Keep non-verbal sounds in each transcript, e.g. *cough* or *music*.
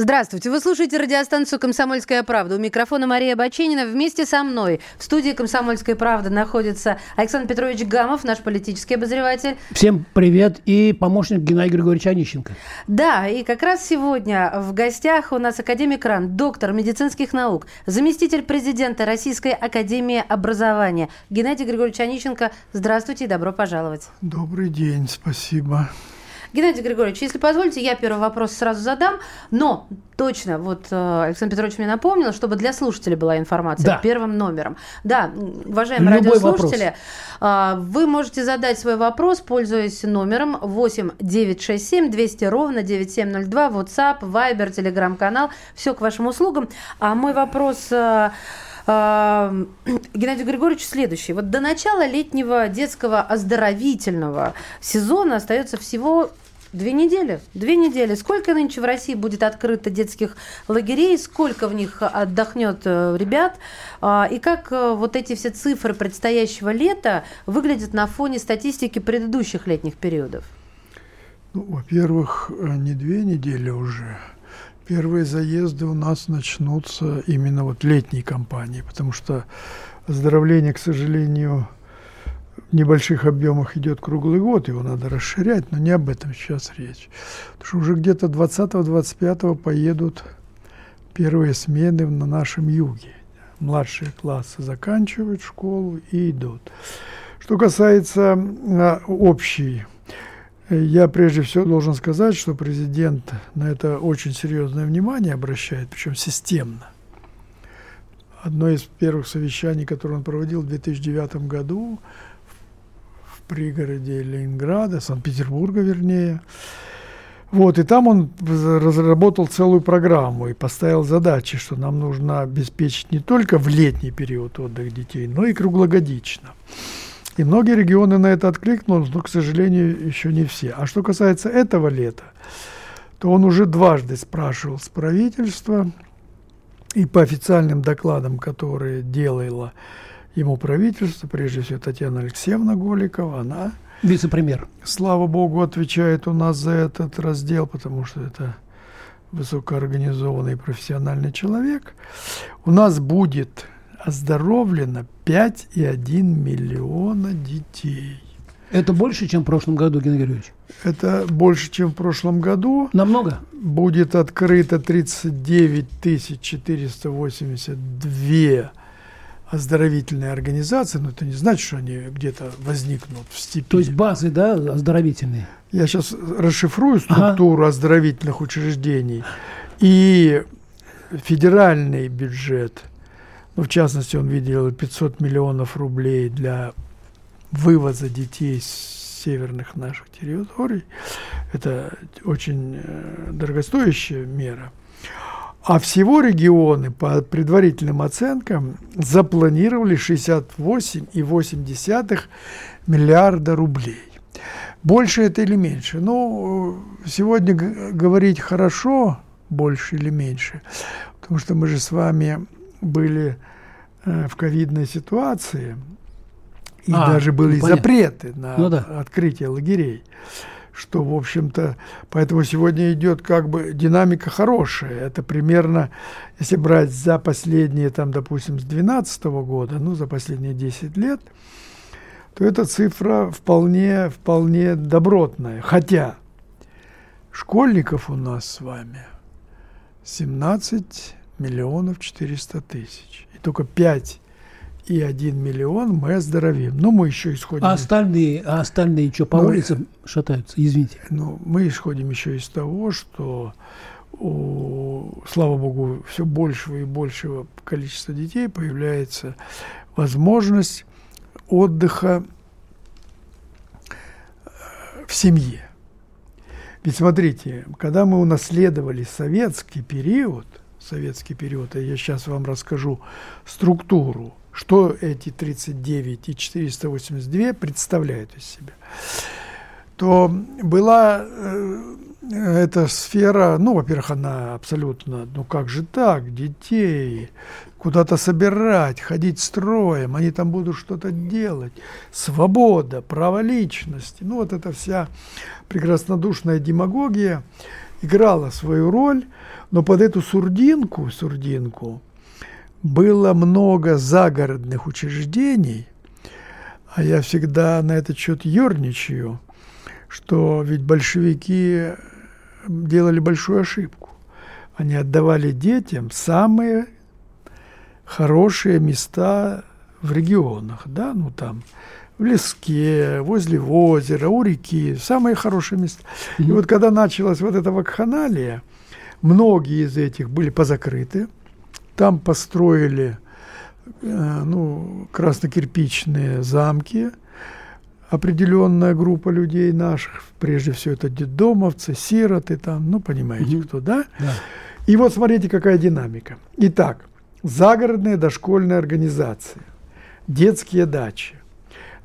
Здравствуйте. Вы слушаете радиостанцию «Комсомольская правда». У микрофона Мария Баченина. Вместе со мной в студии «Комсомольской правды» находится Александр Петрович Гамов, наш политический обозреватель. Всем привет. И помощник Геннадия Григорьевича Онищенко. Да, и как раз сегодня в гостях у нас академик РАН, доктор медицинских наук, заместитель президента Российской академии образования Геннадий Григорьевич Онищенко. Здравствуйте и добро пожаловать. Добрый день, спасибо. Геннадий Григорьевич, если позволите, я первый вопрос сразу задам, но точно, вот э, Александр Петрович мне напомнил, чтобы для слушателей была информация да. первым номером. Да, уважаемые Любой радиослушатели, вопрос. вы можете задать свой вопрос, пользуясь номером 8 967 200 ровно 9702, WhatsApp, Viber, Telegram-канал, все к вашим услугам. А мой вопрос э, Геннадий Григорьевич следующий. Вот до начала летнего детского оздоровительного сезона остается всего Две недели. Две недели. Сколько нынче в России будет открыто детских лагерей? Сколько в них отдохнет э, ребят? А, и как э, вот эти все цифры предстоящего лета выглядят на фоне статистики предыдущих летних периодов? Ну, во-первых, э, не две недели уже, Первые заезды у нас начнутся именно вот летней кампании, потому что оздоровление, к сожалению, в небольших объемах идет круглый год, его надо расширять, но не об этом сейчас речь. Потому что уже где-то 20-25 поедут первые смены на нашем юге. Младшие классы заканчивают школу и идут. Что касается а, общей я прежде всего должен сказать, что президент на это очень серьезное внимание обращает, причем системно. Одно из первых совещаний, которое он проводил в 2009 году пригороде Ленинграда, Санкт-Петербурга вернее, вот, и там он разработал целую программу и поставил задачи, что нам нужно обеспечить не только в летний период отдых детей, но и круглогодично. И многие регионы на это откликнулись, но, к сожалению, еще не все. А что касается этого лета, то он уже дважды спрашивал с правительства, и по официальным докладам, которые делала ему правительство, прежде всего Татьяна Алексеевна Голикова, она... Вице-премьер. Слава богу, отвечает у нас за этот раздел, потому что это высокоорганизованный профессиональный человек. У нас будет оздоровлено 5,1 миллиона детей. Это больше, чем в прошлом году, Геннадий Георгиевич? Это больше, чем в прошлом году. Намного? Будет открыто 39 482 оздоровительные организации, но это не значит, что они где-то возникнут в степи. То есть базы, да, оздоровительные? Я сейчас расшифрую структуру ага. оздоровительных учреждений. И федеральный бюджет – ну, в частности, он видел 500 миллионов рублей для вывоза детей с северных наших территорий. Это очень э, дорогостоящая мера. А всего регионы, по предварительным оценкам, запланировали 68,8 миллиарда рублей. Больше это или меньше? Ну, сегодня говорить хорошо, больше или меньше, потому что мы же с вами были Э, в ковидной ситуации, и а, даже были понятно. запреты на ну, да. открытие лагерей, что, в общем-то, поэтому сегодня идет как бы динамика хорошая. Это примерно, если брать за последние, там, допустим, с 2012 года, ну, за последние 10 лет, то эта цифра вполне, вполне добротная. Хотя школьников у нас с вами 17 миллионов 400 тысяч и только 5 и 1 миллион мы оздоровим. Ну, мы еще исходим... А остальные, а остальные что, по ну, улицам шатаются? Извините. Ну, мы исходим еще из того, что, у, слава богу, все большего и большего количества детей появляется возможность отдыха э, в семье. Ведь смотрите, когда мы унаследовали советский период – советский период, а я сейчас вам расскажу структуру, что эти 39 и 482 представляют из себя, то была э, эта сфера, ну, во-первых, она абсолютно, ну как же так, детей куда-то собирать, ходить строем, они там будут что-то делать, свобода, право личности, ну вот эта вся прекраснодушная демагогия играла свою роль, но под эту сурдинку, сурдинку было много загородных учреждений, а я всегда на этот счет ерничаю, что ведь большевики делали большую ошибку. Они отдавали детям самые хорошие места в регионах, да, ну там в леске, возле озера, у реки, самые хорошие места. И вот когда началась вот эта вакханалия, многие из этих были позакрыты, там построили э, ну, краснокирпичные замки, определенная группа людей наших, прежде всего это детдомовцы, сироты там, ну, понимаете, угу. кто, да? да? И вот смотрите, какая динамика. Итак, загородные дошкольные организации, детские дачи.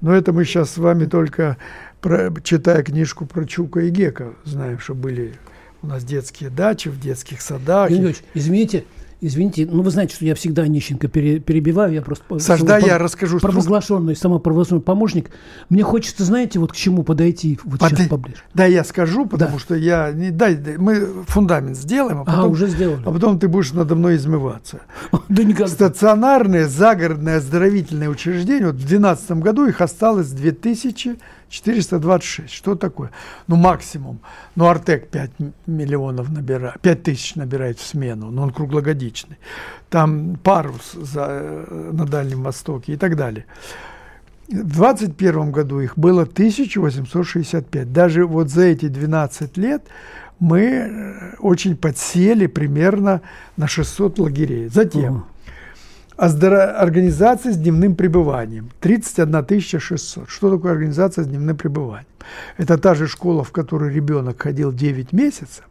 Но это мы сейчас с вами только, про, читая книжку про Чука и Гека, знаем, что были у нас детские дачи в детских садах. Юрий извините, Извините, ну вы знаете, что я всегда Нищенко перебиваю, я просто... Саш, да, я расскажу. Провозглашенный самопровозглашенный помощник. Мне хочется, знаете, вот к чему подойти вот Под... сейчас поближе. Да, я скажу, потому да. что я... Не, дай, мы фундамент сделаем, а потом, ага, уже сделали. а потом ты будешь надо мной измываться. *laughs* Да никак. Стационарные загородные оздоровительные учреждения, вот в 2012 году их осталось 2000 426. Что такое? Ну, максимум. Ну, Артек 5 миллионов набирает, 5 тысяч набирает в смену, но он круглогодичный. Там парус за, э, на Дальнем Востоке и так далее. В 2021 году их было 1865. Даже вот за эти 12 лет мы э, очень подсели примерно на 600 лагерей. Затем угу. Организация с дневным пребыванием. 31 600. Что такое организация с дневным пребыванием? Это та же школа, в которую ребенок ходил 9 месяцев,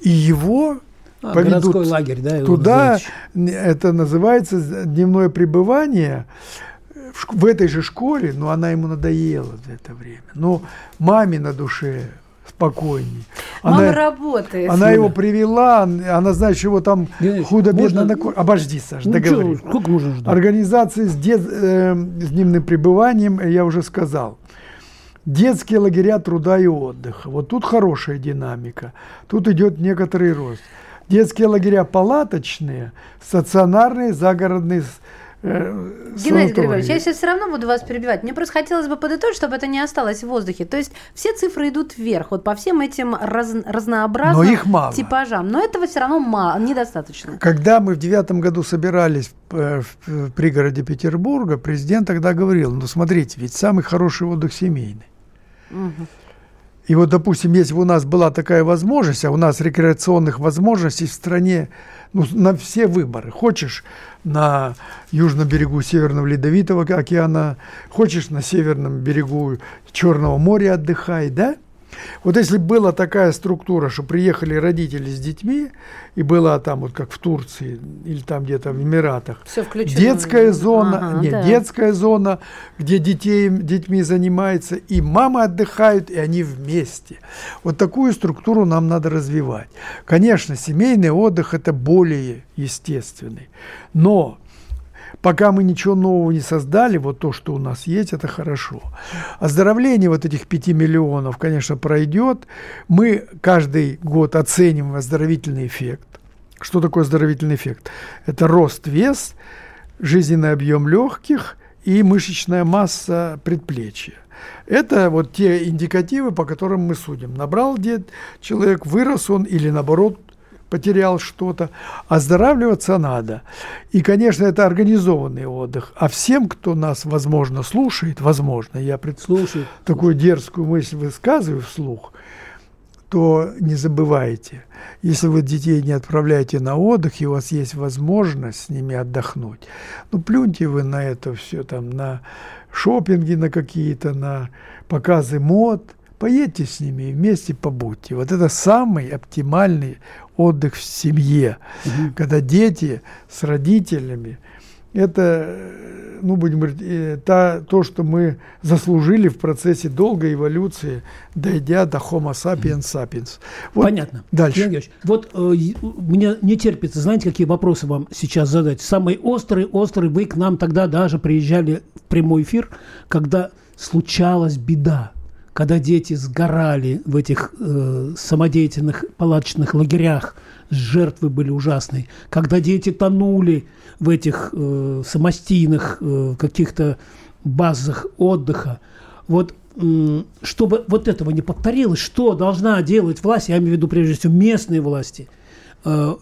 и его а, поведут лагерь, да, туда. Это называется дневное пребывание в, в этой же школе, но она ему надоела за это время. Но маме на душе спокойней. Мама она, работает. Она его привела, она знает, что его там худо-бедно на... Обожди, Саша, ну, договори. Что, сколько можно ждать? Организация с, дет, э, с дневным пребыванием, я уже сказал. Детские лагеря труда и отдыха. Вот тут хорошая динамика. Тут идет некоторый рост. Детские лагеря палаточные, стационарные, загородные Геннадий Григорьевич, я сейчас все равно буду вас перебивать. Мне просто хотелось бы подытожить, чтобы это не осталось в воздухе. То есть все цифры идут вверх, вот по всем этим раз, разнообразным Но их мало. типажам. Но этого все равно мало, недостаточно. Когда мы в девятом году собирались в, в пригороде Петербурга, президент тогда говорил, ну смотрите, ведь самый хороший отдых семейный. Угу. И вот, допустим, если бы у нас была такая возможность, а у нас рекреационных возможностей в стране ну, на все выборы. Хочешь на южном берегу Северного Ледовитого океана, хочешь на северном берегу Черного моря отдыхай, да? Вот если была такая структура, что приехали родители с детьми, и была там, вот как в Турции или там где-то в Эмиратах, Все включено. детская зона, ага, нет, да. детская зона, где детей, детьми занимается, и мамы отдыхают, и они вместе. Вот такую структуру нам надо развивать. Конечно, семейный отдых – это более естественный, но пока мы ничего нового не создали, вот то, что у нас есть, это хорошо. Оздоровление вот этих 5 миллионов, конечно, пройдет. Мы каждый год оценим оздоровительный эффект. Что такое оздоровительный эффект? Это рост вес, жизненный объем легких и мышечная масса предплечья. Это вот те индикативы, по которым мы судим. Набрал дед человек, вырос он или наоборот потерял что-то. Оздоравливаться надо. И, конечно, это организованный отдых. А всем, кто нас, возможно, слушает, возможно, я слушаю такую дерзкую мысль высказываю вслух, то не забывайте, если вы детей не отправляете на отдых, и у вас есть возможность с ними отдохнуть, ну плюньте вы на это все, там, на шопинги на какие-то, на показы мод – поедьте с ними и вместе побудьте. Вот это самый оптимальный отдых в семье, угу. когда дети с родителями. Это, ну, будем говорить, э, та, то, что мы заслужили в процессе долгой эволюции, дойдя до Homo sapiens sapiens. Вот Понятно. Дальше. вот э, мне не терпится, знаете, какие вопросы вам сейчас задать? Самый острый, острый, вы к нам тогда даже приезжали в прямой эфир, когда случалась беда когда дети сгорали в этих э, самодеятельных палаточных лагерях, жертвы были ужасные, когда дети тонули в этих э, самостийных э, каких-то базах отдыха. Вот э, чтобы вот этого не повторилось, что должна делать власть, я имею в виду прежде всего местные власти,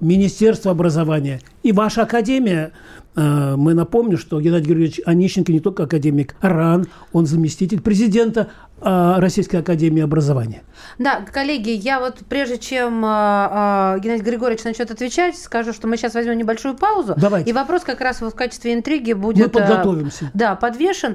Министерство образования и ваша академия Э, мы напомним, что Геннадий Георгиевич Онищенко не только академик РАН, он заместитель президента э, Российской Академии Образования. Да, коллеги, я вот прежде чем э, Геннадий Григорьевич начнет отвечать, скажу, что мы сейчас возьмем небольшую паузу. Давайте. И вопрос как раз в качестве интриги будет... Мы подготовимся. Да, подвешен.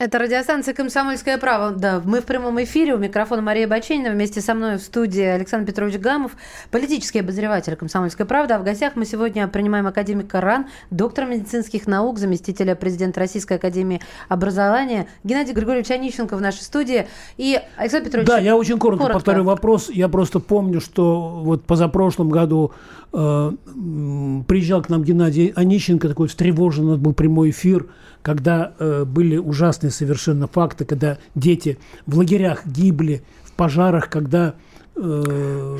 Это радиостанция «Комсомольское право». Да, мы в прямом эфире. У микрофона Мария Баченина. Вместе со мной в студии Александр Петрович Гамов, политический обозреватель «Комсомольской правды». А в гостях мы сегодня принимаем академика РАН, доктора медицинских наук, заместителя президента Российской академии образования Геннадий Григорьевич Онищенко в нашей студии. И Александр Петрович... Да, я очень коротко, коротко. повторю вопрос. Я просто помню, что вот позапрошлом году приезжал к нам Геннадий Онищенко, такой встревоженный, был прямой эфир – когда э, были ужасные совершенно факты, когда дети в лагерях гибли, в пожарах, когда э,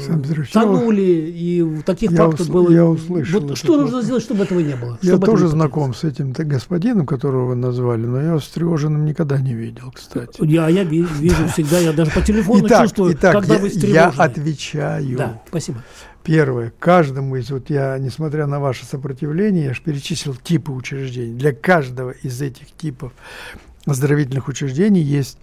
тонули, и таких я фактов ус, было. Я услышал. Вот что нужно сделать, чтобы этого не было? Я тоже знаком с этим господином, которого вы назвали, но я его встревоженным никогда не видел, кстати. Я, я вижу всегда, я даже по телефону итак, чувствую, итак, когда я, вы встревожены. Я отвечаю. Да, спасибо. Первое. Каждому из, вот я, несмотря на ваше сопротивление, я же перечислил типы учреждений. Для каждого из этих типов оздоровительных учреждений есть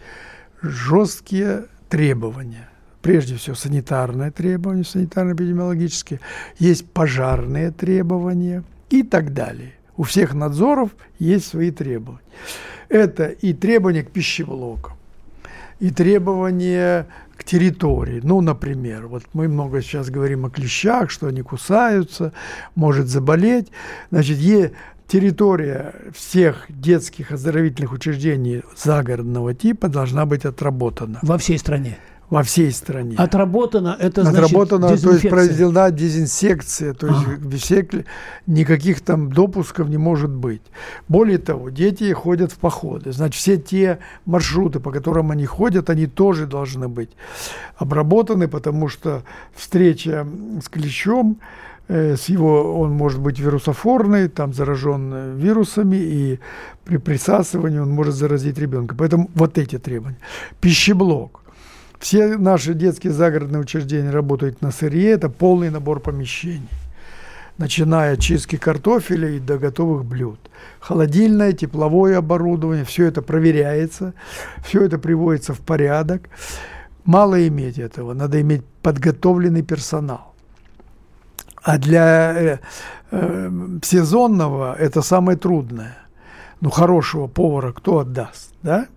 жесткие требования. Прежде всего, санитарные требования, санитарно-эпидемиологические, есть пожарные требования и так далее. У всех надзоров есть свои требования. Это и требования к пищеблокам, и требования к территории. Ну, например, вот мы много сейчас говорим о клещах, что они кусаются, может заболеть. Значит, е, территория всех детских оздоровительных учреждений загородного типа должна быть отработана. Во всей стране? Во всей стране. Отработано, это Отработано, значит то есть произведена дезинсекция, то есть ага. все, никаких там допусков не может быть. Более того, дети ходят в походы, значит, все те маршруты, по которым они ходят, они тоже должны быть обработаны, потому что встреча с клещом, э, с его, он может быть вирусофорный, там заражен вирусами, и при присасывании он может заразить ребенка. Поэтому вот эти требования. Пищеблок – все наши детские загородные учреждения работают на сырье, это полный набор помещений. Начиная от чистки картофеля и до готовых блюд. Холодильное, тепловое оборудование, все это проверяется, все это приводится в порядок. Мало иметь этого, надо иметь подготовленный персонал. А для э, э, сезонного это самое трудное. Ну, хорошего повара кто отдаст, да?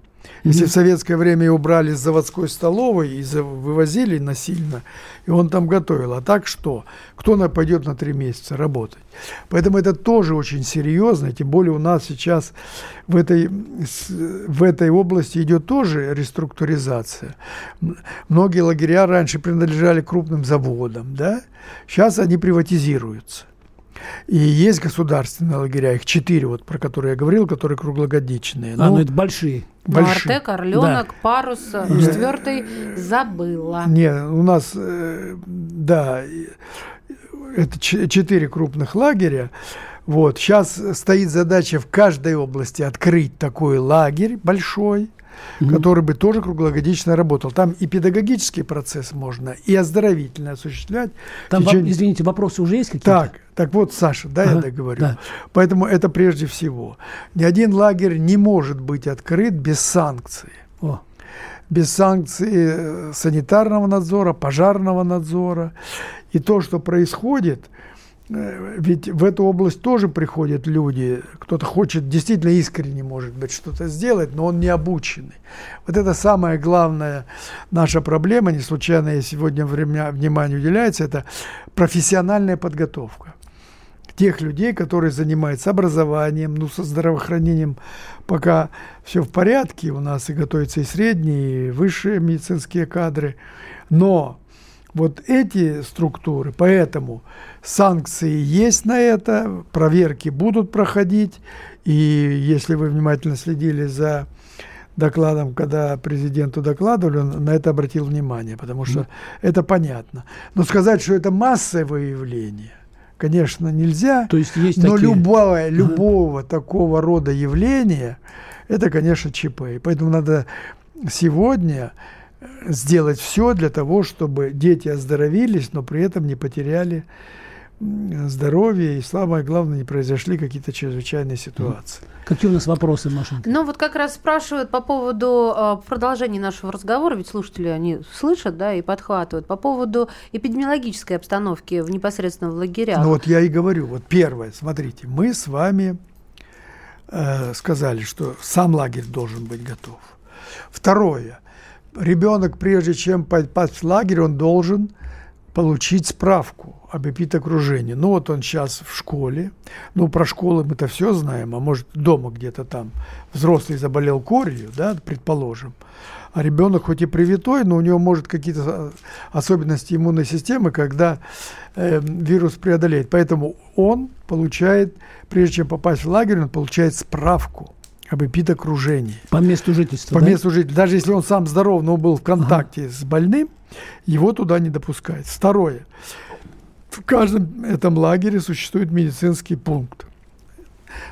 Если mm-hmm. в советское время его брали с заводской столовой и вывозили насильно, и он там готовил. А так что? Кто пойдет на три месяца работать? Поэтому это тоже очень серьезно, тем более у нас сейчас в этой, в этой области идет тоже реструктуризация. Многие лагеря раньше принадлежали крупным заводам, да? сейчас они приватизируются. И есть государственные лагеря, их четыре, вот, про которые я говорил, которые круглогодичные. А, ну, ну это большие. большие. Артек, Орленок, да. Парус, четвертый забыла. Не, у нас, э, да, это четыре крупных лагеря. Вот. Сейчас стоит задача в каждой области открыть такой лагерь большой, угу. который бы тоже круглогодично работал. Там и педагогический процесс можно, и оздоровительный осуществлять. Там, течение... извините, вопросы уже есть какие-то? Так, так вот, Саша, да, ага, я договорю. Да. Поэтому это прежде всего. Ни один лагерь не может быть открыт без санкций. О. Без санкций э, санитарного надзора, пожарного надзора. И то, что происходит – ведь в эту область тоже приходят люди, кто-то хочет действительно искренне, может быть, что-то сделать, но он не обученный. Вот это самая главная наша проблема, не случайно я сегодня время, внимание уделяется, это профессиональная подготовка тех людей, которые занимаются образованием, ну, со здравоохранением, пока все в порядке, у нас и готовятся и средние, и высшие медицинские кадры, но вот эти структуры, поэтому санкции есть на это, проверки будут проходить, и если вы внимательно следили за докладом, когда президенту докладывали, он на это обратил внимание, потому что mm. это понятно. Но сказать, что это массовое явление, конечно, нельзя. То есть есть но такие... любого, любого такого рода явления, это, конечно, ЧП. И поэтому надо сегодня сделать все для того, чтобы дети оздоровились, но при этом не потеряли здоровье и, самое главное, не произошли какие-то чрезвычайные ситуации. Какие у нас вопросы, Машенька? Ну, вот как раз спрашивают по поводу э, продолжения нашего разговора, ведь слушатели, они слышат, да, и подхватывают, по поводу эпидемиологической обстановки в непосредственно в лагерях. Ну, вот я и говорю, вот первое, смотрите, мы с вами э, сказали, что сам лагерь должен быть готов. Второе – ребенок, прежде чем попасть в лагерь, он должен получить справку об эпидокружении. Ну вот он сейчас в школе, ну про школы мы-то все знаем, а может дома где-то там взрослый заболел корью, да, предположим, а ребенок хоть и привитой, но у него может какие-то особенности иммунной системы, когда э, вирус преодолеет. Поэтому он получает, прежде чем попасть в лагерь, он получает справку об эпидокружении. По месту жительства, По да? месту жительства. Даже если он сам здоров, но был в контакте ага. с больным, его туда не допускают. Второе. В каждом этом лагере существует медицинский пункт.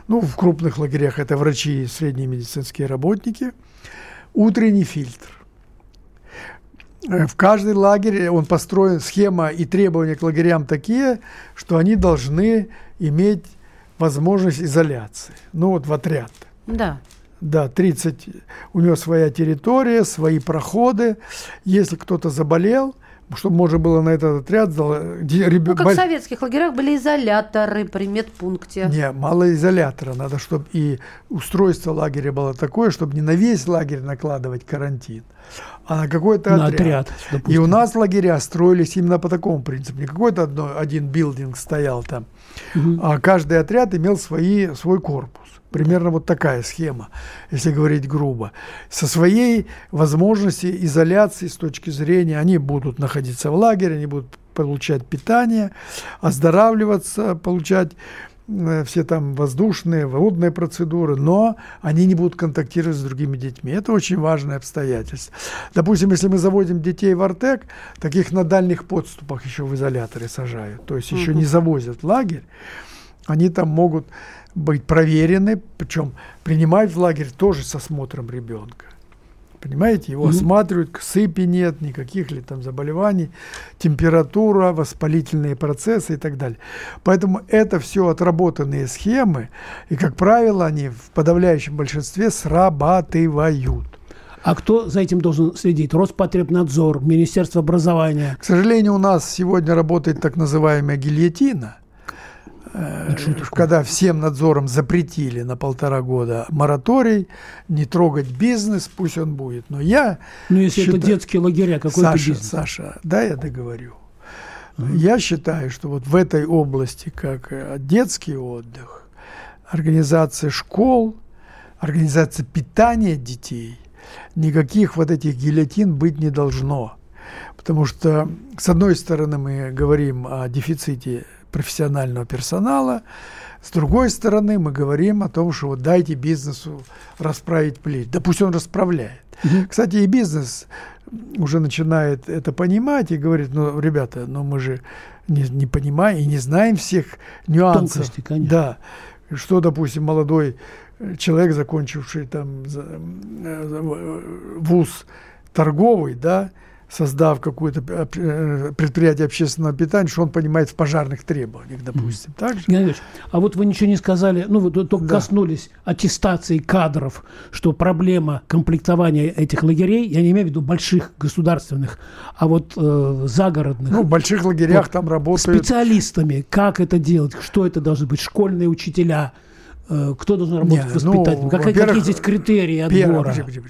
Ну, в крупных лагерях это врачи и средние медицинские работники. Утренний фильтр. В каждый лагерь он построен, схема и требования к лагерям такие, что они должны иметь возможность изоляции. Ну, вот в отряд – да. Да, 30, у него своя территория, свои проходы. Если кто-то заболел, чтобы можно было на этот отряд... Реб... Ну, как в советских лагерях были изоляторы при медпункте. Не, мало изолятора. Надо, чтобы и устройство лагеря было такое, чтобы не на весь лагерь накладывать карантин, а на какой-то на отряд. отряд и у нас лагеря строились именно по такому принципу. Не какой-то одно, один билдинг стоял там, угу. а каждый отряд имел свои, свой корпус. Примерно вот такая схема, если говорить грубо. Со своей возможностью изоляции с точки зрения, они будут находиться в лагере, они будут получать питание, оздоравливаться, получать все там воздушные, водные процедуры, но они не будут контактировать с другими детьми. Это очень важное обстоятельство. Допустим, если мы заводим детей в Артек, таких на дальних подступах еще в изоляторе сажают, то есть еще не завозят в лагерь, они там могут быть проверены, причем принимают в лагерь тоже с осмотром ребенка. Понимаете, его mm-hmm. осматривают, сыпи нет, никаких ли там заболеваний, температура, воспалительные процессы и так далее. Поэтому это все отработанные схемы, и, как правило, они в подавляющем большинстве срабатывают. А кто за этим должен следить? Роспотребнадзор, Министерство образования? К сожалению, у нас сегодня работает так называемая гильотина – когда всем надзором запретили на полтора года мораторий, не трогать бизнес, пусть он будет. Но я Ну, если считаю, это детские лагеря, какой Саша, бизнес? Саша, да, я договорю. Uh-huh. Я считаю, что вот в этой области, как э, детский отдых, организация школ, организация питания детей, никаких вот этих гильотин быть не должно. Потому что, с одной стороны, мы говорим о дефиците профессионального персонала. С другой стороны, мы говорим о том, что вот дайте бизнесу расправить плечи. Да пусть он расправляет. Кстати, и бизнес уже начинает это понимать и говорит, ну, ребята, ну мы же не, не понимаем и не знаем всех нюансов. Тонкости, конечно. Да. Что, допустим, молодой человек, закончивший там э, вуз торговый, да, создав какое-то э, предприятие общественного питания, что он понимает в пожарных требованиях, допустим. Mm. Так же? Геннадий а вот вы ничего не сказали, ну вы только да. коснулись аттестации кадров, что проблема комплектования этих лагерей, я не имею в виду больших государственных, а вот э, загородных. Ну, в больших лагерях вот, там работают... Специалистами, как это делать, что это должны быть, школьные учителя, э, кто должен работать Нет, воспитателем, ну, какие, какие здесь критерии отбора? Первое,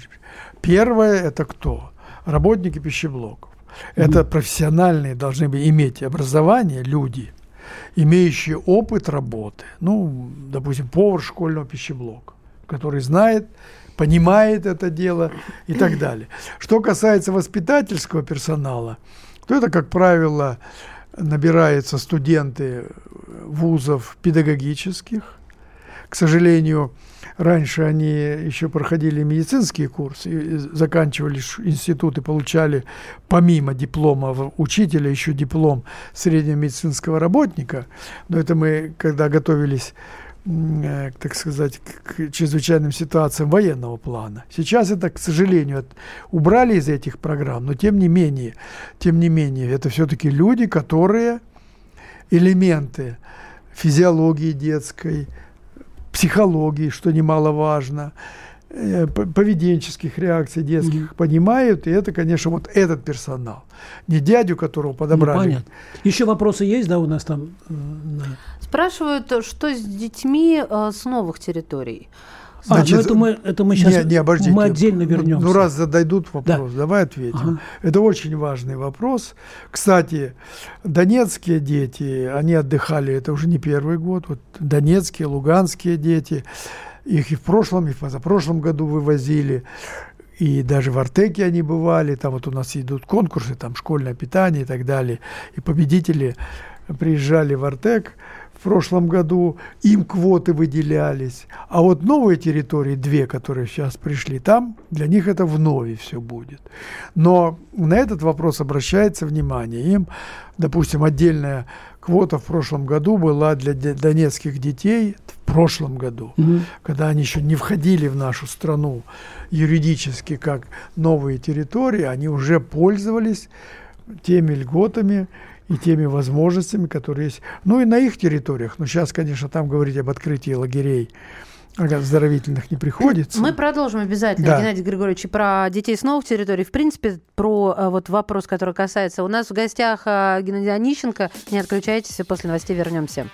первое это кто? Работники пищеблоков. Это профессиональные должны быть, иметь образование люди, имеющие опыт работы. Ну, допустим, повар школьного пищеблока, который знает, понимает это дело и так далее. Что касается воспитательского персонала, то это, как правило, набираются студенты вузов педагогических. К сожалению, Раньше они еще проходили медицинские курсы, заканчивали институт и получали помимо диплома учителя еще диплом среднего медицинского работника. Но это мы, когда готовились э, так сказать, к чрезвычайным ситуациям военного плана. Сейчас это, к сожалению, убрали из этих программ, но тем не менее, тем не менее, это все-таки люди, которые элементы физиологии детской, психологии, что немаловажно, э, поведенческих реакций детских mm-hmm. понимают, и это, конечно, вот этот персонал. Не дядю, которого подобрали. Ну, понятно. Еще вопросы есть, да, у нас там? Э, Спрашивают, что с детьми э, с новых территорий? А, Значит, ну это мы, это мы сейчас не, не, обождите, мы отдельно вернемся. Ну, ну раз задойдут вопрос, да. давай ответим. Ага. Это очень важный вопрос. Кстати, донецкие дети, они отдыхали, это уже не первый год, вот донецкие, луганские дети, их и в прошлом, и в позапрошлом году вывозили. И даже в Артеке они бывали, там вот у нас идут конкурсы, там школьное питание и так далее. И победители приезжали в Артек, в прошлом году, им квоты выделялись. А вот новые территории, две, которые сейчас пришли, там для них это вновь все будет. Но на этот вопрос обращается внимание. Им, допустим, отдельная квота в прошлом году была для донецких детей в прошлом году, угу. когда они еще не входили в нашу страну юридически как новые территории, они уже пользовались теми льготами, и теми возможностями, которые есть. Ну и на их территориях. Но сейчас, конечно, там говорить об открытии лагерей оздоровительных не приходится. Мы продолжим обязательно, да. Геннадий Григорьевич, про детей с новых территорий. В принципе, про э, вот вопрос, который касается... У нас в гостях э, Геннадий Онищенко. Не отключайтесь, после новостей вернемся.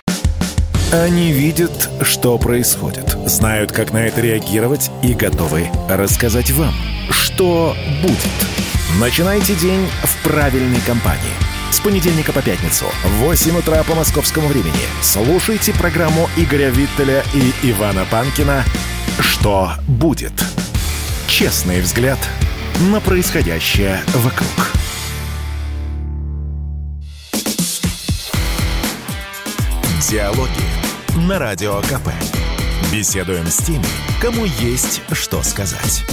Они видят, что происходит, знают, как на это реагировать и готовы рассказать вам, что будет. Начинайте день в правильной компании – с понедельника по пятницу в 8 утра по московскому времени слушайте программу Игоря Виттеля и Ивана Панкина «Что будет?». Честный взгляд на происходящее вокруг. Диалоги на Радио КП. Беседуем с теми, кому есть что сказать.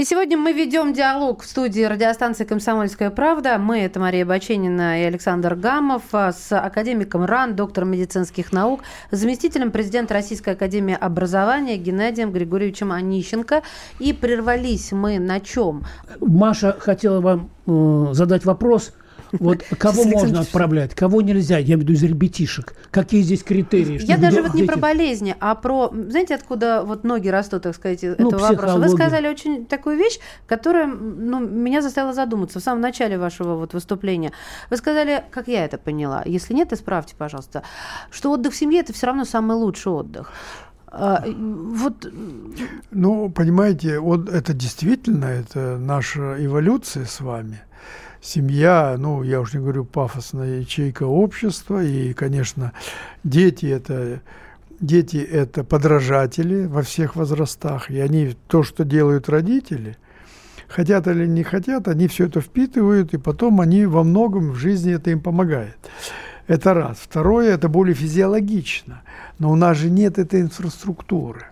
И сегодня мы ведем диалог в студии радиостанции «Комсомольская правда». Мы – это Мария Баченина и Александр Гамов а, с академиком РАН, доктором медицинских наук, заместителем президента Российской академии образования Геннадием Григорьевичем Онищенко. И прервались мы на чем? Маша хотела вам э, задать вопрос – вот кого можно отправлять, кого нельзя, я имею в виду из ребятишек. Какие здесь критерии? Я даже вот не про болезни, а про, знаете, откуда вот ноги растут, так сказать, ну, этого вопроса. Вы сказали очень такую вещь, которая ну, меня заставила задуматься в самом начале вашего вот выступления. Вы сказали, как я это поняла, если нет, исправьте, пожалуйста, что отдых в семье – это все равно самый лучший отдых. А, вот... Ну, понимаете, вот это действительно, это наша эволюция с вами – семья, ну, я уж не говорю пафосная ячейка общества, и, конечно, дети это дети это подражатели во всех возрастах, и они то, что делают родители, хотят или не хотят, они все это впитывают, и потом они во многом в жизни это им помогает. Это раз. Второе, это более физиологично. Но у нас же нет этой инфраструктуры.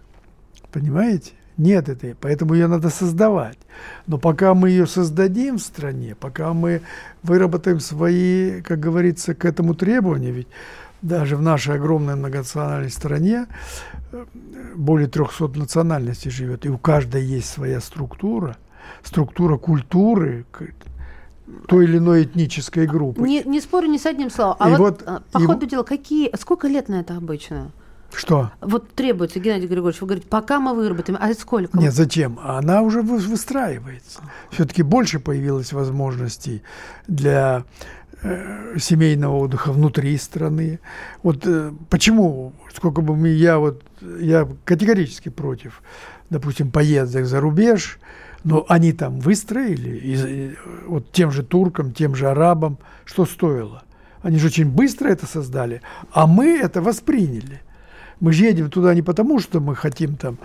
Понимаете? Нет этой, поэтому ее надо создавать. Но пока мы ее создадим в стране, пока мы выработаем свои, как говорится, к этому требования, ведь даже в нашей огромной многонациональной стране э, более 300 национальностей живет, и у каждой есть своя структура, структура культуры той или иной этнической группы. Не, не спорю ни с одним словом. А и вот, вот а, по и ходу дела, какие, сколько лет на это обычно? Что? Вот требуется, Геннадий Григорьевич, вы говорите, пока мы выработаем, а сколько? Нет, зачем? Она уже выстраивается. Все-таки больше появилось возможностей для э, семейного отдыха внутри страны. Вот э, почему, сколько бы мы, я вот, я категорически против, допустим, поездок за рубеж, но они там выстроили, и, и, вот тем же туркам, тем же арабам, что стоило. Они же очень быстро это создали, а мы это восприняли. Мы же едем туда не потому, что мы хотим там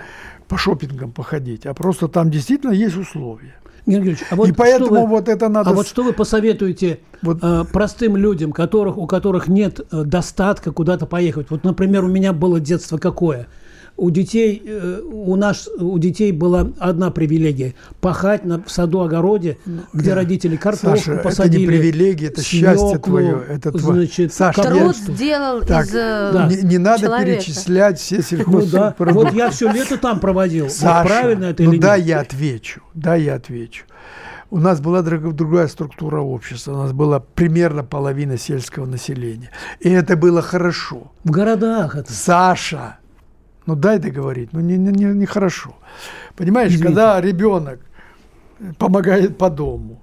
по шопингам походить, а просто там действительно есть условия. Георгий а вот и поэтому вы, вот это надо... А вот что вы посоветуете вот. э, простым людям, которых, у которых нет э, достатка куда-то поехать? Вот, например, у меня было детство какое – у детей, э, у нас, у детей была одна привилегия – пахать на, в саду-огороде, где да. родители картошку Саша, посадили. это не привилегия, это свеклу, счастье твое. Это значит, Саша, труд я... сделал так, из э, да. не, не надо человека. перечислять все сельхозпродукты. Ну, да. Вот я все лето там проводил. Саша, вот правильно это ну или да, нет? я отвечу. Да, я отвечу. У нас была другая структура общества. У нас была примерно половина сельского населения. И это было хорошо. В городах это. Саша, ну дай договорить, ну не, не, не хорошо. Понимаешь, Извините. когда ребенок помогает по дому,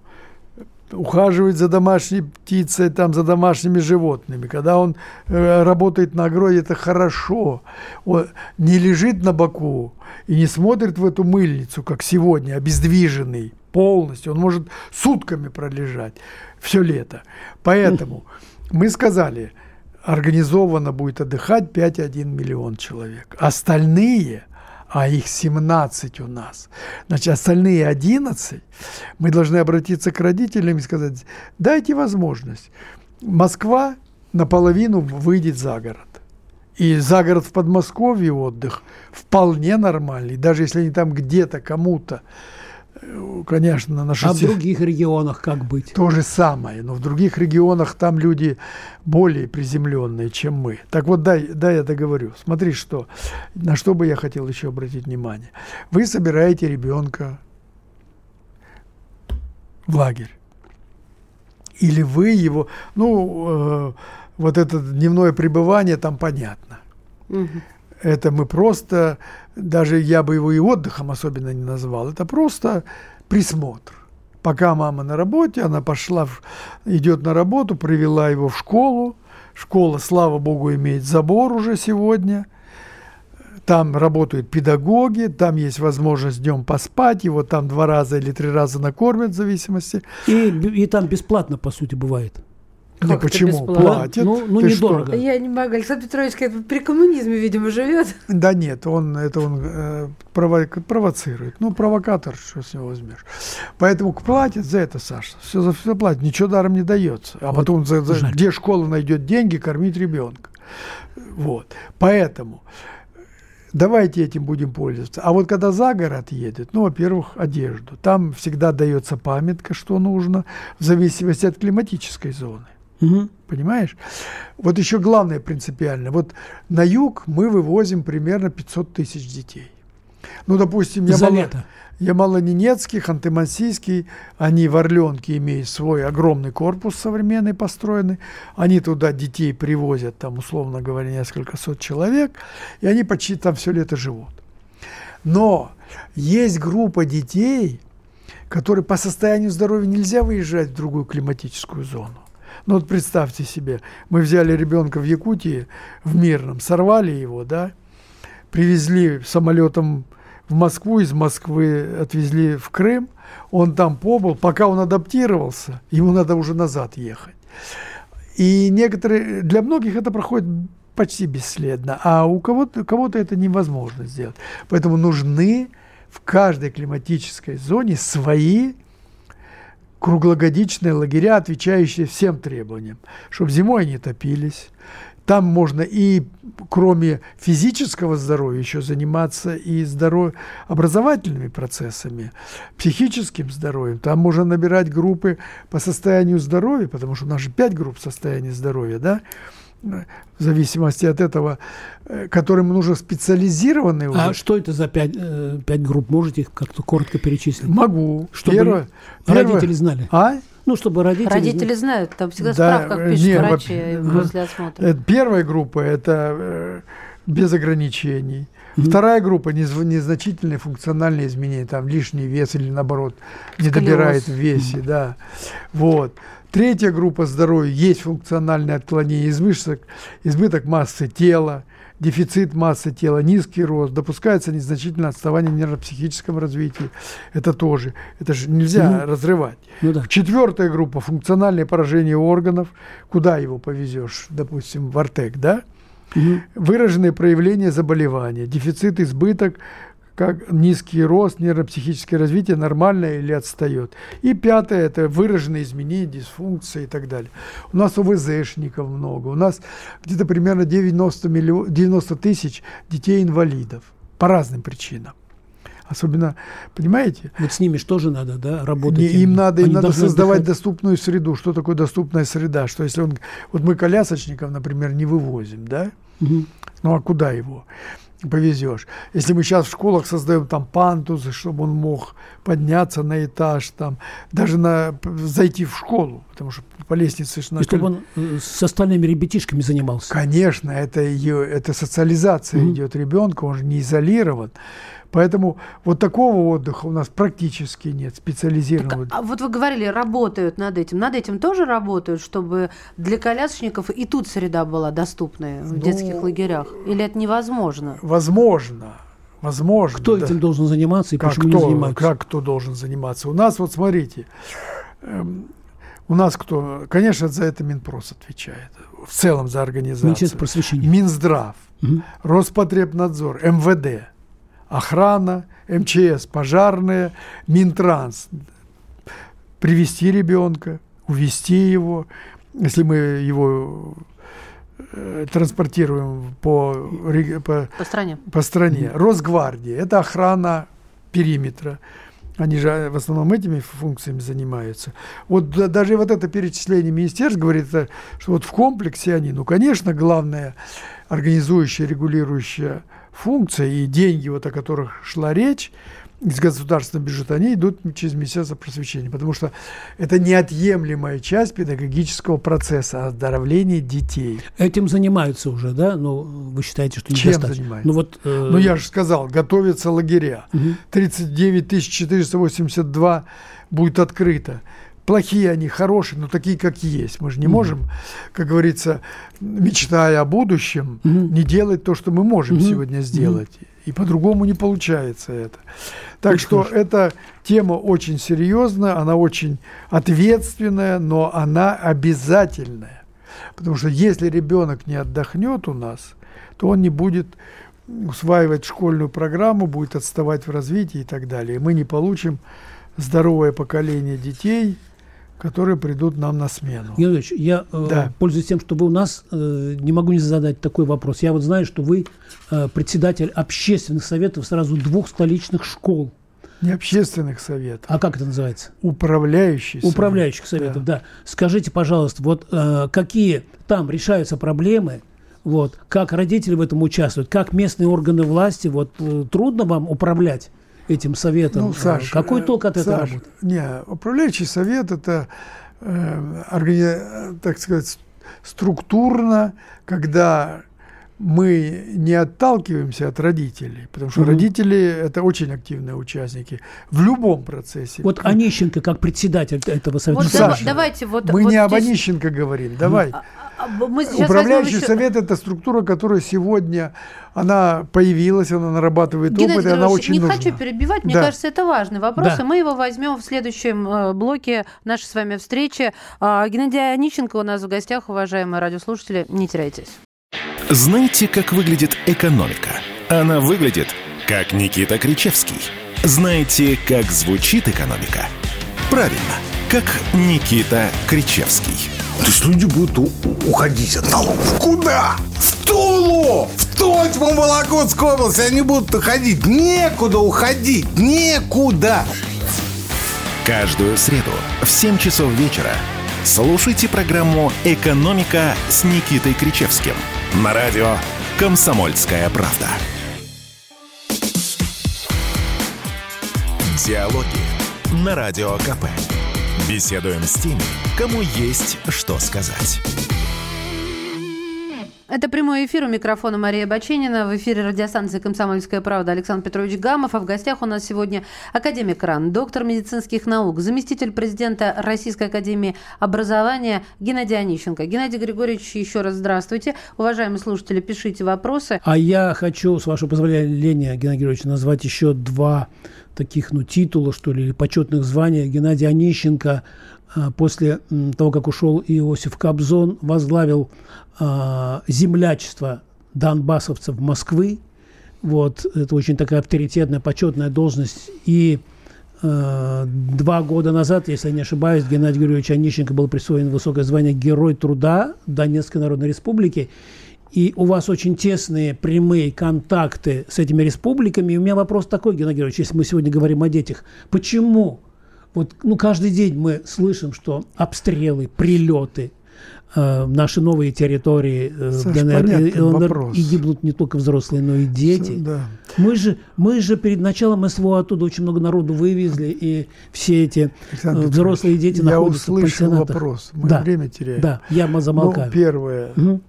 ухаживает за домашней птицей, там, за домашними животными, когда он э, работает на огороде, это хорошо. Он не лежит на боку и не смотрит в эту мыльницу, как сегодня, обездвиженный полностью. Он может сутками пролежать все лето. Поэтому мы сказали – организованно будет отдыхать 5,1 миллион человек. Остальные, а их 17 у нас, значит, остальные 11, мы должны обратиться к родителям и сказать, дайте возможность. Москва наполовину выйдет за город. И за город в Подмосковье отдых вполне нормальный, даже если они там где-то кому-то конечно, на А в других регионах как быть? То же самое, но в других регионах там люди более приземленные, чем мы. Так вот, дай, дай я договорю. Смотри, что, на что бы я хотел еще обратить внимание. Вы собираете ребенка в лагерь. Или вы его, ну, э, вот это дневное пребывание там понятно. Угу. Это мы просто даже я бы его и отдыхом особенно не назвал, это просто присмотр. Пока мама на работе, она пошла, идет на работу, привела его в школу. Школа, слава богу, имеет забор уже сегодня. Там работают педагоги, там есть возможность днем поспать, его там два раза или три раза накормят в зависимости. И, и там бесплатно, по сути, бывает. Ну почему? Платит. Ну, ну недорого. Я не могу. Александр Петрович как при коммунизме, видимо, живет. Да нет, он это он э, прово провоцирует. Ну, провокатор, что с него возьмешь. Поэтому платит за это, Саша. Все за все платит. Ничего даром не дается. А вот потом за, за, где школа найдет деньги кормить ребенка. Вот. Поэтому давайте этим будем пользоваться. А вот когда за город едет, ну, во-первых, одежду. Там всегда дается памятка, что нужно, в зависимости от климатической зоны. Угу. Понимаешь? Вот еще главное принципиально. Вот на юг мы вывозим примерно 500 тысяч детей. Ну, допустим, я, мало, лето. я Малоненецкий, Ханты-Мансийский, они в Орленке имеют свой огромный корпус современный построенный, они туда детей привозят, там, условно говоря, несколько сот человек, и они почти там все лето живут. Но есть группа детей, которые по состоянию здоровья нельзя выезжать в другую климатическую зону. Ну вот представьте себе, мы взяли ребенка в Якутии, в Мирном, сорвали его, да, привезли самолетом в Москву, из Москвы отвезли в Крым, он там побыл, пока он адаптировался, ему надо уже назад ехать. И некоторые, для многих это проходит почти бесследно, а у кого-то кого это невозможно сделать. Поэтому нужны в каждой климатической зоне свои круглогодичные лагеря, отвечающие всем требованиям, чтобы зимой они топились, там можно и кроме физического здоровья еще заниматься и здоров... образовательными процессами, психическим здоровьем. Там можно набирать группы по состоянию здоровья, потому что у нас же пять групп состояния здоровья, да, в зависимости от этого, э, которым нужно специализированные а уже. А что это за пять, э, пять групп? Можете их как-то коротко перечислить? Могу. Чтобы первое, родители первое, знали. А? Ну, чтобы родители... Родители знают, там всегда да, справка пишут нет, врачи вот, после осмотра. Первая группа – это э, без ограничений. Mm-hmm. Вторая группа незначительные функциональные изменения, там лишний вес или наоборот не добирает в весе, mm-hmm. да. Вот. Третья группа здоровья есть функциональное отклонение, избыток, избыток массы тела, дефицит массы тела, низкий рост, допускается незначительное отставание в нейропсихическом развитии. Это тоже, это же нельзя ну, разрывать. Ну, да. Четвертая группа – функциональное поражение органов. Куда его повезешь? Допустим, в Артек, да? Угу. Выраженные проявления заболевания, дефицит, избыток, как низкий рост, нейропсихическое развитие нормальное или отстает. И пятое – это выраженные изменения, дисфункции и так далее. У нас ОВЗшников много. У нас где-то примерно 90, миллион, 90 тысяч детей-инвалидов по разным причинам. Особенно, понимаете? Вот с ними что же надо, да, работать? Не, им надо, им надо создавать отдыхать. доступную среду. Что такое доступная среда? Что если он... Вот мы колясочников, например, не вывозим, да? Угу. Ну а куда его? Повезешь. Если мы сейчас в школах создаем там пантусы, чтобы он мог подняться на этаж, там, даже на, зайти в школу, потому что по лестнице... И чтобы он э, с остальными ребятишками занимался. Конечно, это, ее, это социализация mm-hmm. идет ребенка, он же не изолирован. Поэтому вот такого отдыха у нас практически нет, специализированного. Так, а вот вы говорили, работают над этим. Над этим тоже работают, чтобы для колясочников и тут среда была доступная в ну, детских лагерях? Или это невозможно? Возможно. Возможно. Кто да. этим должен заниматься и как почему кто, не занимаются? Как кто должен заниматься? У нас, вот смотрите, эм, у нас кто? Конечно, за это Минпрос отвечает. В целом за организацию. Министерство просвещения. Минздрав, угу. Роспотребнадзор, МВД охрана, МЧС, пожарные, Минтранс. Привести ребенка, увести его, если мы его э, транспортируем по, по, по стране. По стране. Росгвардия – это охрана периметра. Они же в основном этими функциями занимаются. Вот даже вот это перечисление министерств говорит, что вот в комплексе они, ну, конечно, главное организующая, регулирующая функция и деньги, вот о которых шла речь, из государственного бюджета, они идут через Министерство просвещения, потому что это неотъемлемая часть педагогического процесса оздоровления детей. Этим занимаются уже, да? Но ну, вы считаете, что Чем занимаются? Ну, вот, э... ну, я же сказал, готовятся лагеря. Угу. 39 482 будет открыто плохие они, хорошие, но такие, как есть. Мы же не mm можем, как говорится, мечтая о будущем, mm не делать то, что мы можем mm сегодня сделать. mm И по-другому не получается это. Так очень что хорошо. эта тема очень серьезная, она очень ответственная, но она обязательная. Потому что если ребенок не отдохнет у нас, то он не будет усваивать школьную программу, будет отставать в развитии и так далее. И мы не получим здоровое поколение детей, которые придут нам на смену. Геннадьевич, я, э, да. пользуясь тем, что вы у нас, э, не могу не задать такой вопрос. Я вот знаю, что вы э, председатель общественных советов сразу двух столичных школ. Не общественных советов. А как это называется? Управляющих советов. Управляющих советов, да. да. Скажите, пожалуйста, вот какие там решаются проблемы, вот, как родители в этом участвуют, как местные органы власти, вот трудно вам управлять этим советом. Ну, Саш, Какой толк от этого Саш, Не, управляющий совет это, э, органи... так сказать, структурно, когда мы не отталкиваемся от родителей, потому что угу. родители это очень активные участники в любом процессе. Вот Онищенко как председатель этого совета. Вот Саша, давайте вот. Мы вот не здесь... об Онищенко говорим. Давай. А, мы Управляющий еще... совет это структура, которая сегодня она появилась, она нарабатывает Геннадий опыт, и она очень не нужна. хочу перебивать, мне да. кажется, это важный вопрос, да. и мы его возьмем в следующем э, блоке нашей с вами встречи. А, Геннадий Онищенко у нас в гостях, уважаемые радиослушатели, не теряйтесь. Знаете, как выглядит экономика? Она выглядит, как Никита Кричевский. Знаете, как звучит экономика? Правильно, как Никита Кричевский. То есть люди будут уходить от налогов. Куда? В Тулу! В Тотьму, Вологодскую область они будут уходить. Некуда уходить, некуда. Каждую среду в 7 часов вечера слушайте программу «Экономика» с Никитой Кричевским на радио «Комсомольская правда». Диалоги на Радио КП. Беседуем с теми, кому есть что сказать. Это прямой эфир у микрофона Мария Баченина. В эфире радиостанции «Комсомольская правда» Александр Петрович Гамов. А в гостях у нас сегодня академик РАН, доктор медицинских наук, заместитель президента Российской академии образования Геннадий Онищенко. Геннадий Григорьевич, еще раз здравствуйте. Уважаемые слушатели, пишите вопросы. А я хочу, с вашего позволения, Геннадий Григорьевич, назвать еще два таких, ну, титула, что ли, или почетных звания. Геннадий Онищенко а, после того, как ушел Иосиф Кобзон, возглавил э, землячество донбассовцев Москвы. Вот, это очень такая авторитетная, почетная должность. И э, два года назад, если я не ошибаюсь, Геннадий Григорьевич Онищенко был присвоен высокое звание Герой труда Донецкой Народной Республики. И у вас очень тесные прямые контакты с этими республиками. И у меня вопрос такой, Геннадий Георгиевич, если мы сегодня говорим о детях. Почему вот, ну, каждый день мы слышим, что обстрелы, прилеты, э, наши новые территории э, Саш, ДНР и ЛНР, и гибнут не только взрослые, но и дети. Все, да. мы, же, мы же перед началом СВО оттуда очень много народу вывезли, и все эти Александр э, взрослые дети я находятся в пансионатах. вопрос, мы да, время теряем. Да, я замолкаю. Ну, первое. Угу.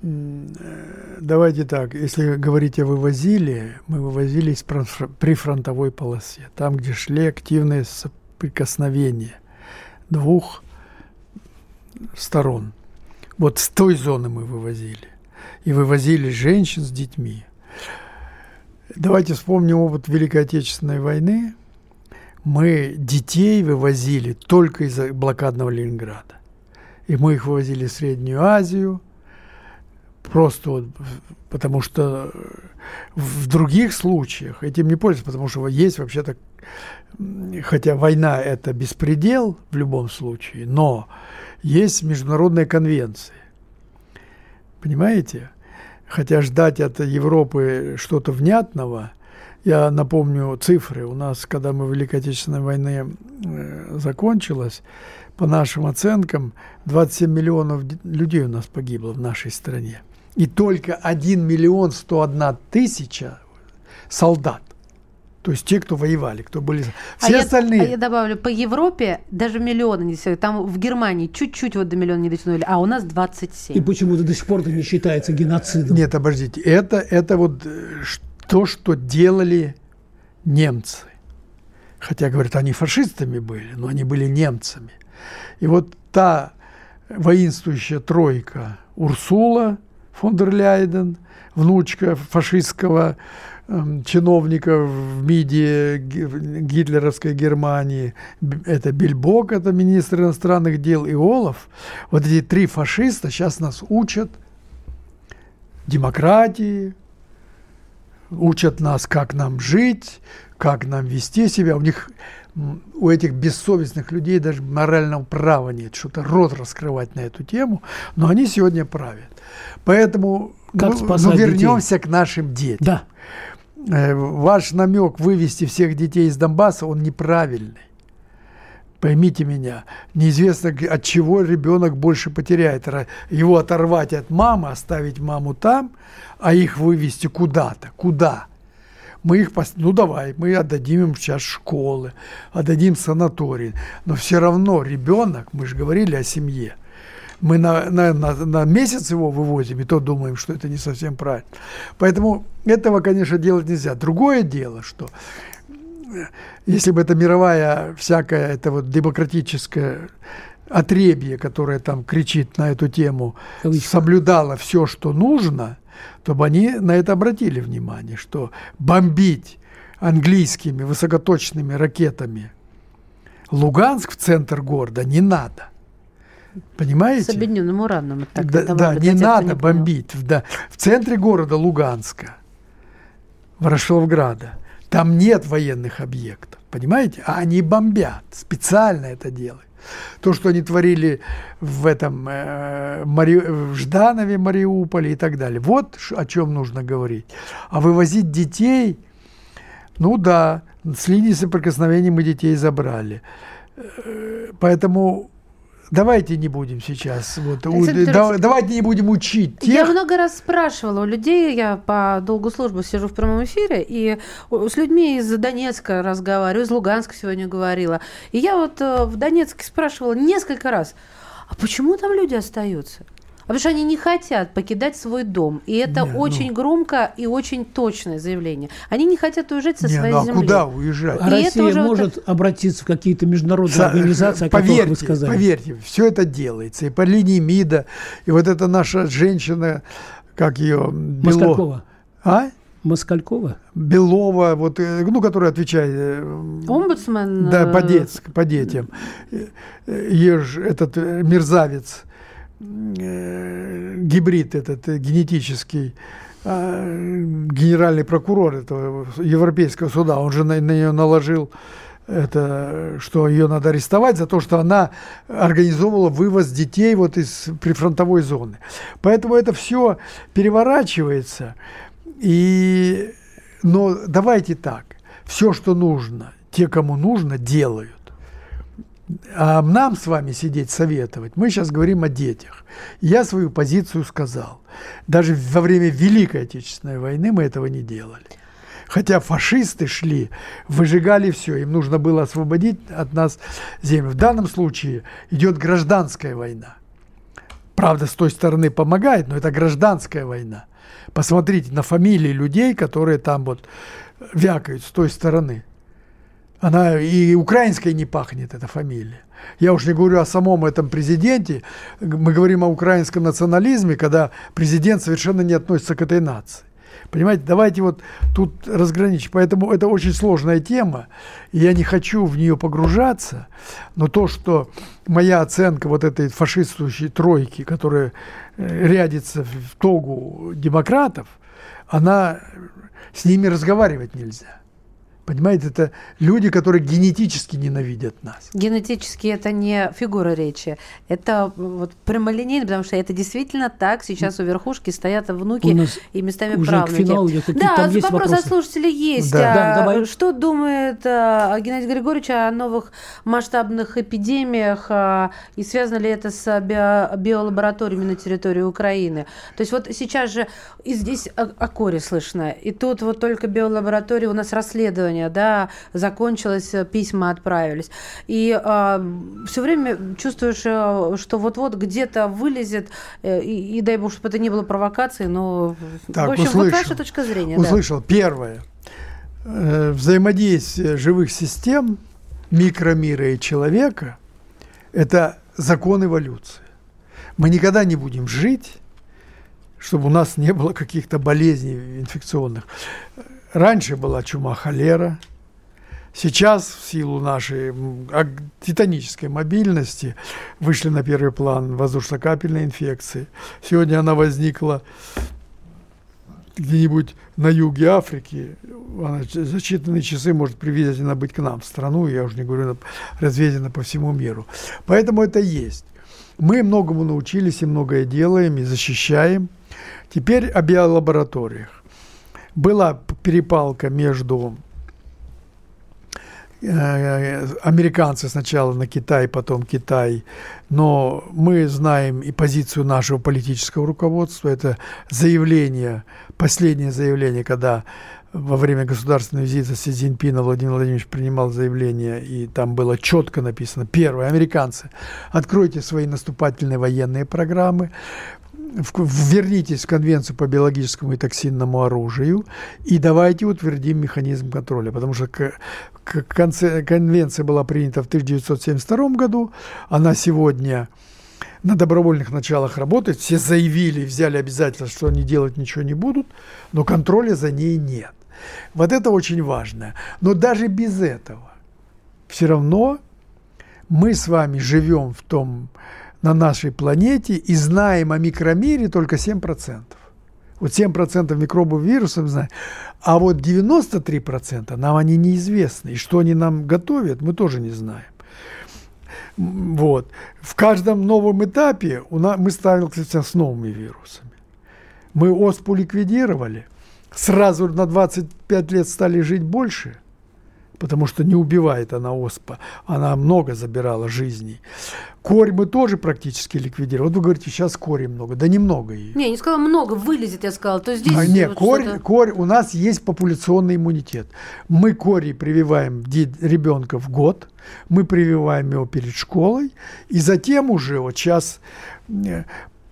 Давайте так, если говорить о вывозили, мы вывозили из прифронтовой полосе, там, где шли активные соприкосновения двух сторон. Вот с той зоны мы вывозили. И вывозили женщин с детьми. Давайте вспомним опыт Великой Отечественной войны. Мы детей вывозили только из блокадного Ленинграда. И мы их вывозили в Среднюю Азию – Просто вот, потому что в других случаях этим не пользуются, потому что есть вообще-то, хотя война – это беспредел в любом случае, но есть международные конвенции. Понимаете? Хотя ждать от Европы что-то внятного, я напомню цифры. У нас, когда мы Великой Отечественной войны э, закончилась, по нашим оценкам, 27 миллионов людей у нас погибло в нашей стране и только 1 миллион 101 тысяча солдат. То есть те, кто воевали, кто были... А Все а остальные... Я, а я добавлю, по Европе даже миллиона не достигли. Там в Германии чуть-чуть вот до миллиона не дотянули, а у нас 27. И почему-то до сих пор это не считается геноцидом. Нет, обождите. Это, это вот э, то, что делали немцы. Хотя, говорят, они фашистами были, но они были немцами. И вот та воинствующая тройка Урсула – фон дер Ляйден, внучка фашистского э, чиновника в МИДе гитлеровской Германии, это Бельбок, это министр иностранных дел, и Олаф, вот эти три фашиста сейчас нас учат демократии, учат нас, как нам жить, как нам вести себя. У них у этих бессовестных людей даже морального права нет, что-то рот раскрывать на эту тему, но они сегодня правят. Поэтому как ну, ну, вернемся детей? к нашим детям. Да. Э, ваш намек вывести всех детей из Донбасса, он неправильный. Поймите меня, неизвестно, от чего ребенок больше потеряет. Его оторвать от мамы, оставить маму там, а их вывести куда-то. Куда? Мы их, ну давай, мы отдадим им сейчас школы, отдадим санатории. Но все равно ребенок, мы же говорили о семье, мы на, на, на, на месяц его вывозим, и то думаем, что это не совсем правильно. Поэтому этого, конечно, делать нельзя. Другое дело, что э, если бы это мировая всякая, это вот демократическая отребье, которое там кричит на эту тему, соблюдало все, что нужно, то бы они на это обратили внимание, что бомбить английскими высокоточными ракетами Луганск в центр города не надо. Понимаете? С объединенным ураном. Так да, да не надо не бомбить. Да. В центре города Луганска, Ворошиловграда, там нет военных объектов. Понимаете? А они бомбят, специально это делают. То, что они творили в этом э, Мари... в Жданове, Мариуполе и так далее. Вот о чем нужно говорить. А вывозить детей, ну да, с линии соприкосновения мы детей забрали. Э, поэтому давайте не будем сейчас, вот, у, да, давайте не будем учить тех. Я много раз спрашивала у людей, я по долгу службы сижу в прямом эфире, и с людьми из Донецка разговариваю, из Луганска сегодня говорила. И я вот э, в Донецке спрашивала несколько раз, а почему там люди остаются? Потому что они не хотят покидать свой дом. И это не, очень ну... громко и очень точное заявление. Они не хотят уезжать со не, своей ну, а земли. куда уезжать? А и Россия может вот... обратиться в какие-то международные Со... организации, о поверьте, вы сказали. Поверьте, все это делается. И по линии МИДа, и вот эта наша женщина, как ее... Бело... Москалькова. А? Москалькова? Белова, вот, э, ну, которая отвечает... Э, Омбудсмен? Да, по, дет, по детям. Еж, этот мерзавец Э, гибрид этот э, генетический, а, генеральный прокурор этого Европейского суда, он же на, на нее наложил это, что ее надо арестовать за то, что она организовывала вывоз детей вот из прифронтовой зоны. Поэтому это все переворачивается. И, но давайте так, все, что нужно, те, кому нужно, делают. А нам с вами сидеть советовать, мы сейчас говорим о детях. Я свою позицию сказал. Даже во время Великой Отечественной войны мы этого не делали. Хотя фашисты шли, выжигали все, им нужно было освободить от нас землю. В данном случае идет гражданская война. Правда, с той стороны помогает, но это гражданская война. Посмотрите на фамилии людей, которые там вот вякают с той стороны. Она и украинской не пахнет, эта фамилия. Я уж не говорю о самом этом президенте. Мы говорим о украинском национализме, когда президент совершенно не относится к этой нации. Понимаете, давайте вот тут разграничить. Поэтому это очень сложная тема, и я не хочу в нее погружаться, но то, что моя оценка вот этой фашистующей тройки, которая э, рядится в тогу демократов, она с ними разговаривать нельзя. Понимаете, это люди, которые генетически ненавидят нас. Генетически это не фигура речи, это вот прямолинейно, потому что это действительно так. Сейчас у верхушки стоят внуки и местами уже правнуки. К финалу да, там есть вопрос вопросы. от слушателей есть. Да. Да, давай. Что думает а, Геннадий Григорьевич о новых масштабных эпидемиях а, и связано ли это с био биолабораториями на территории Украины? То есть вот сейчас же и здесь о, о коре слышно, и тут вот только биолаборатории у нас расследование расследование, да, закончилось, э, письма отправились. И э, а, все время чувствуешь, э, что вот-вот где-то вылезет, э, и, и дай бог, чтобы это не было провокацией, но, так, в общем, услышал, вот ваша точка зрения. Услышал. Да. Первое. Э, взаимодействие живых систем, микромира и человека – это закон эволюции. Мы никогда не будем жить чтобы у нас не было каких-то болезней инфекционных. Раньше была чума холера. Сейчас, в силу нашей титанической мобильности, вышли на первый план воздушно-капельные инфекции. Сегодня она возникла где-нибудь на юге Африки, она за считанные часы может привезена быть к нам в страну, я уже не говорю, разведена по всему миру. Поэтому это есть. Мы многому научились и многое делаем, и защищаем. Теперь о биолабораториях была перепалка между э, американцы сначала на Китай, потом Китай, но мы знаем и позицию нашего политического руководства. Это заявление, последнее заявление, когда во время государственного визита Си Цзиньпина Владимир Владимирович принимал заявление, и там было четко написано, первое, американцы, откройте свои наступательные военные программы, вернитесь в Конвенцию по биологическому и токсинному оружию и давайте утвердим механизм контроля, потому что конвенция была принята в 1972 году, она сегодня на добровольных началах работает, все заявили, взяли обязательство, что они делать ничего не будут, но контроля за ней нет. Вот это очень важно. Но даже без этого все равно мы с вами живем в том на нашей планете и знаем о микромире только 7%. Вот 7% микробов вирусов знаем, а вот 93% нам они неизвестны. И что они нам готовят, мы тоже не знаем. Вот. В каждом новом этапе у нас, мы сталкиваемся с новыми вирусами. Мы оспу ликвидировали, сразу на 25 лет стали жить больше, потому что не убивает она оспа, она много забирала жизней. Корь мы тоже практически ликвидировали. Вот вы говорите, сейчас кори много. Да немного ее. Не, не сказала много, вылезет, я сказала. То здесь а, нет, вот корь, корь, у нас есть популяционный иммунитет. Мы кори прививаем ребенка в год, мы прививаем его перед школой, и затем уже вот сейчас э,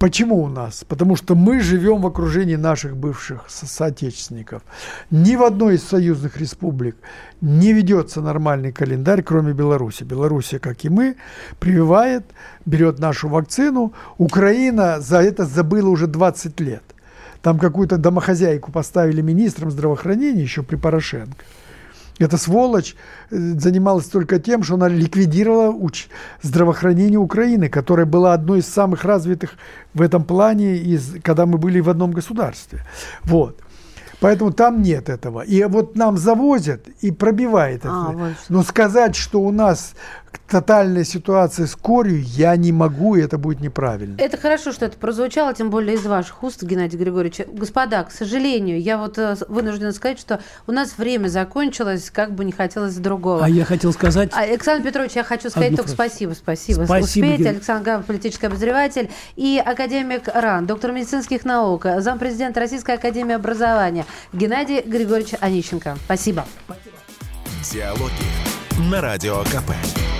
Почему у нас? Потому что мы живем в окружении наших бывших со соотечественников. Ни в одной из союзных республик не ведется нормальный календарь, кроме Беларуси. Беларусь, как и мы, прививает, берет нашу вакцину. Украина за это забыла уже 20 лет. Там какую-то домохозяйку поставили министром здравоохранения еще при Порошенко. Эта сволочь э, занималась только тем, что она ликвидировала уч- здравоохранение Украины, которое было одной из самых развитых в этом плане, из, когда мы были в одном государстве. Вот. Поэтому там нет этого. И вот нам завозят и пробивает а, это. Вот. Но сказать, что у нас тотальная ситуация с корью, я не могу, и это будет неправильно. Это хорошо, что это прозвучало, тем более из ваших уст, Геннадий Григорьевич. Господа, к сожалению, я вот э, вынуждена сказать, что у нас время закончилось, как бы не хотелось другого. А я хотел сказать... А, Александр Петрович, я хочу сказать только фразу. спасибо, спасибо. Спасибо, Успейте, Ген... Александр Гавов, политический обозреватель, и академик РАН, доктор медицинских наук, зампрезидент Российской академии образования Геннадий Григорьевич Онищенко. Спасибо. Диалоги на Радио КП.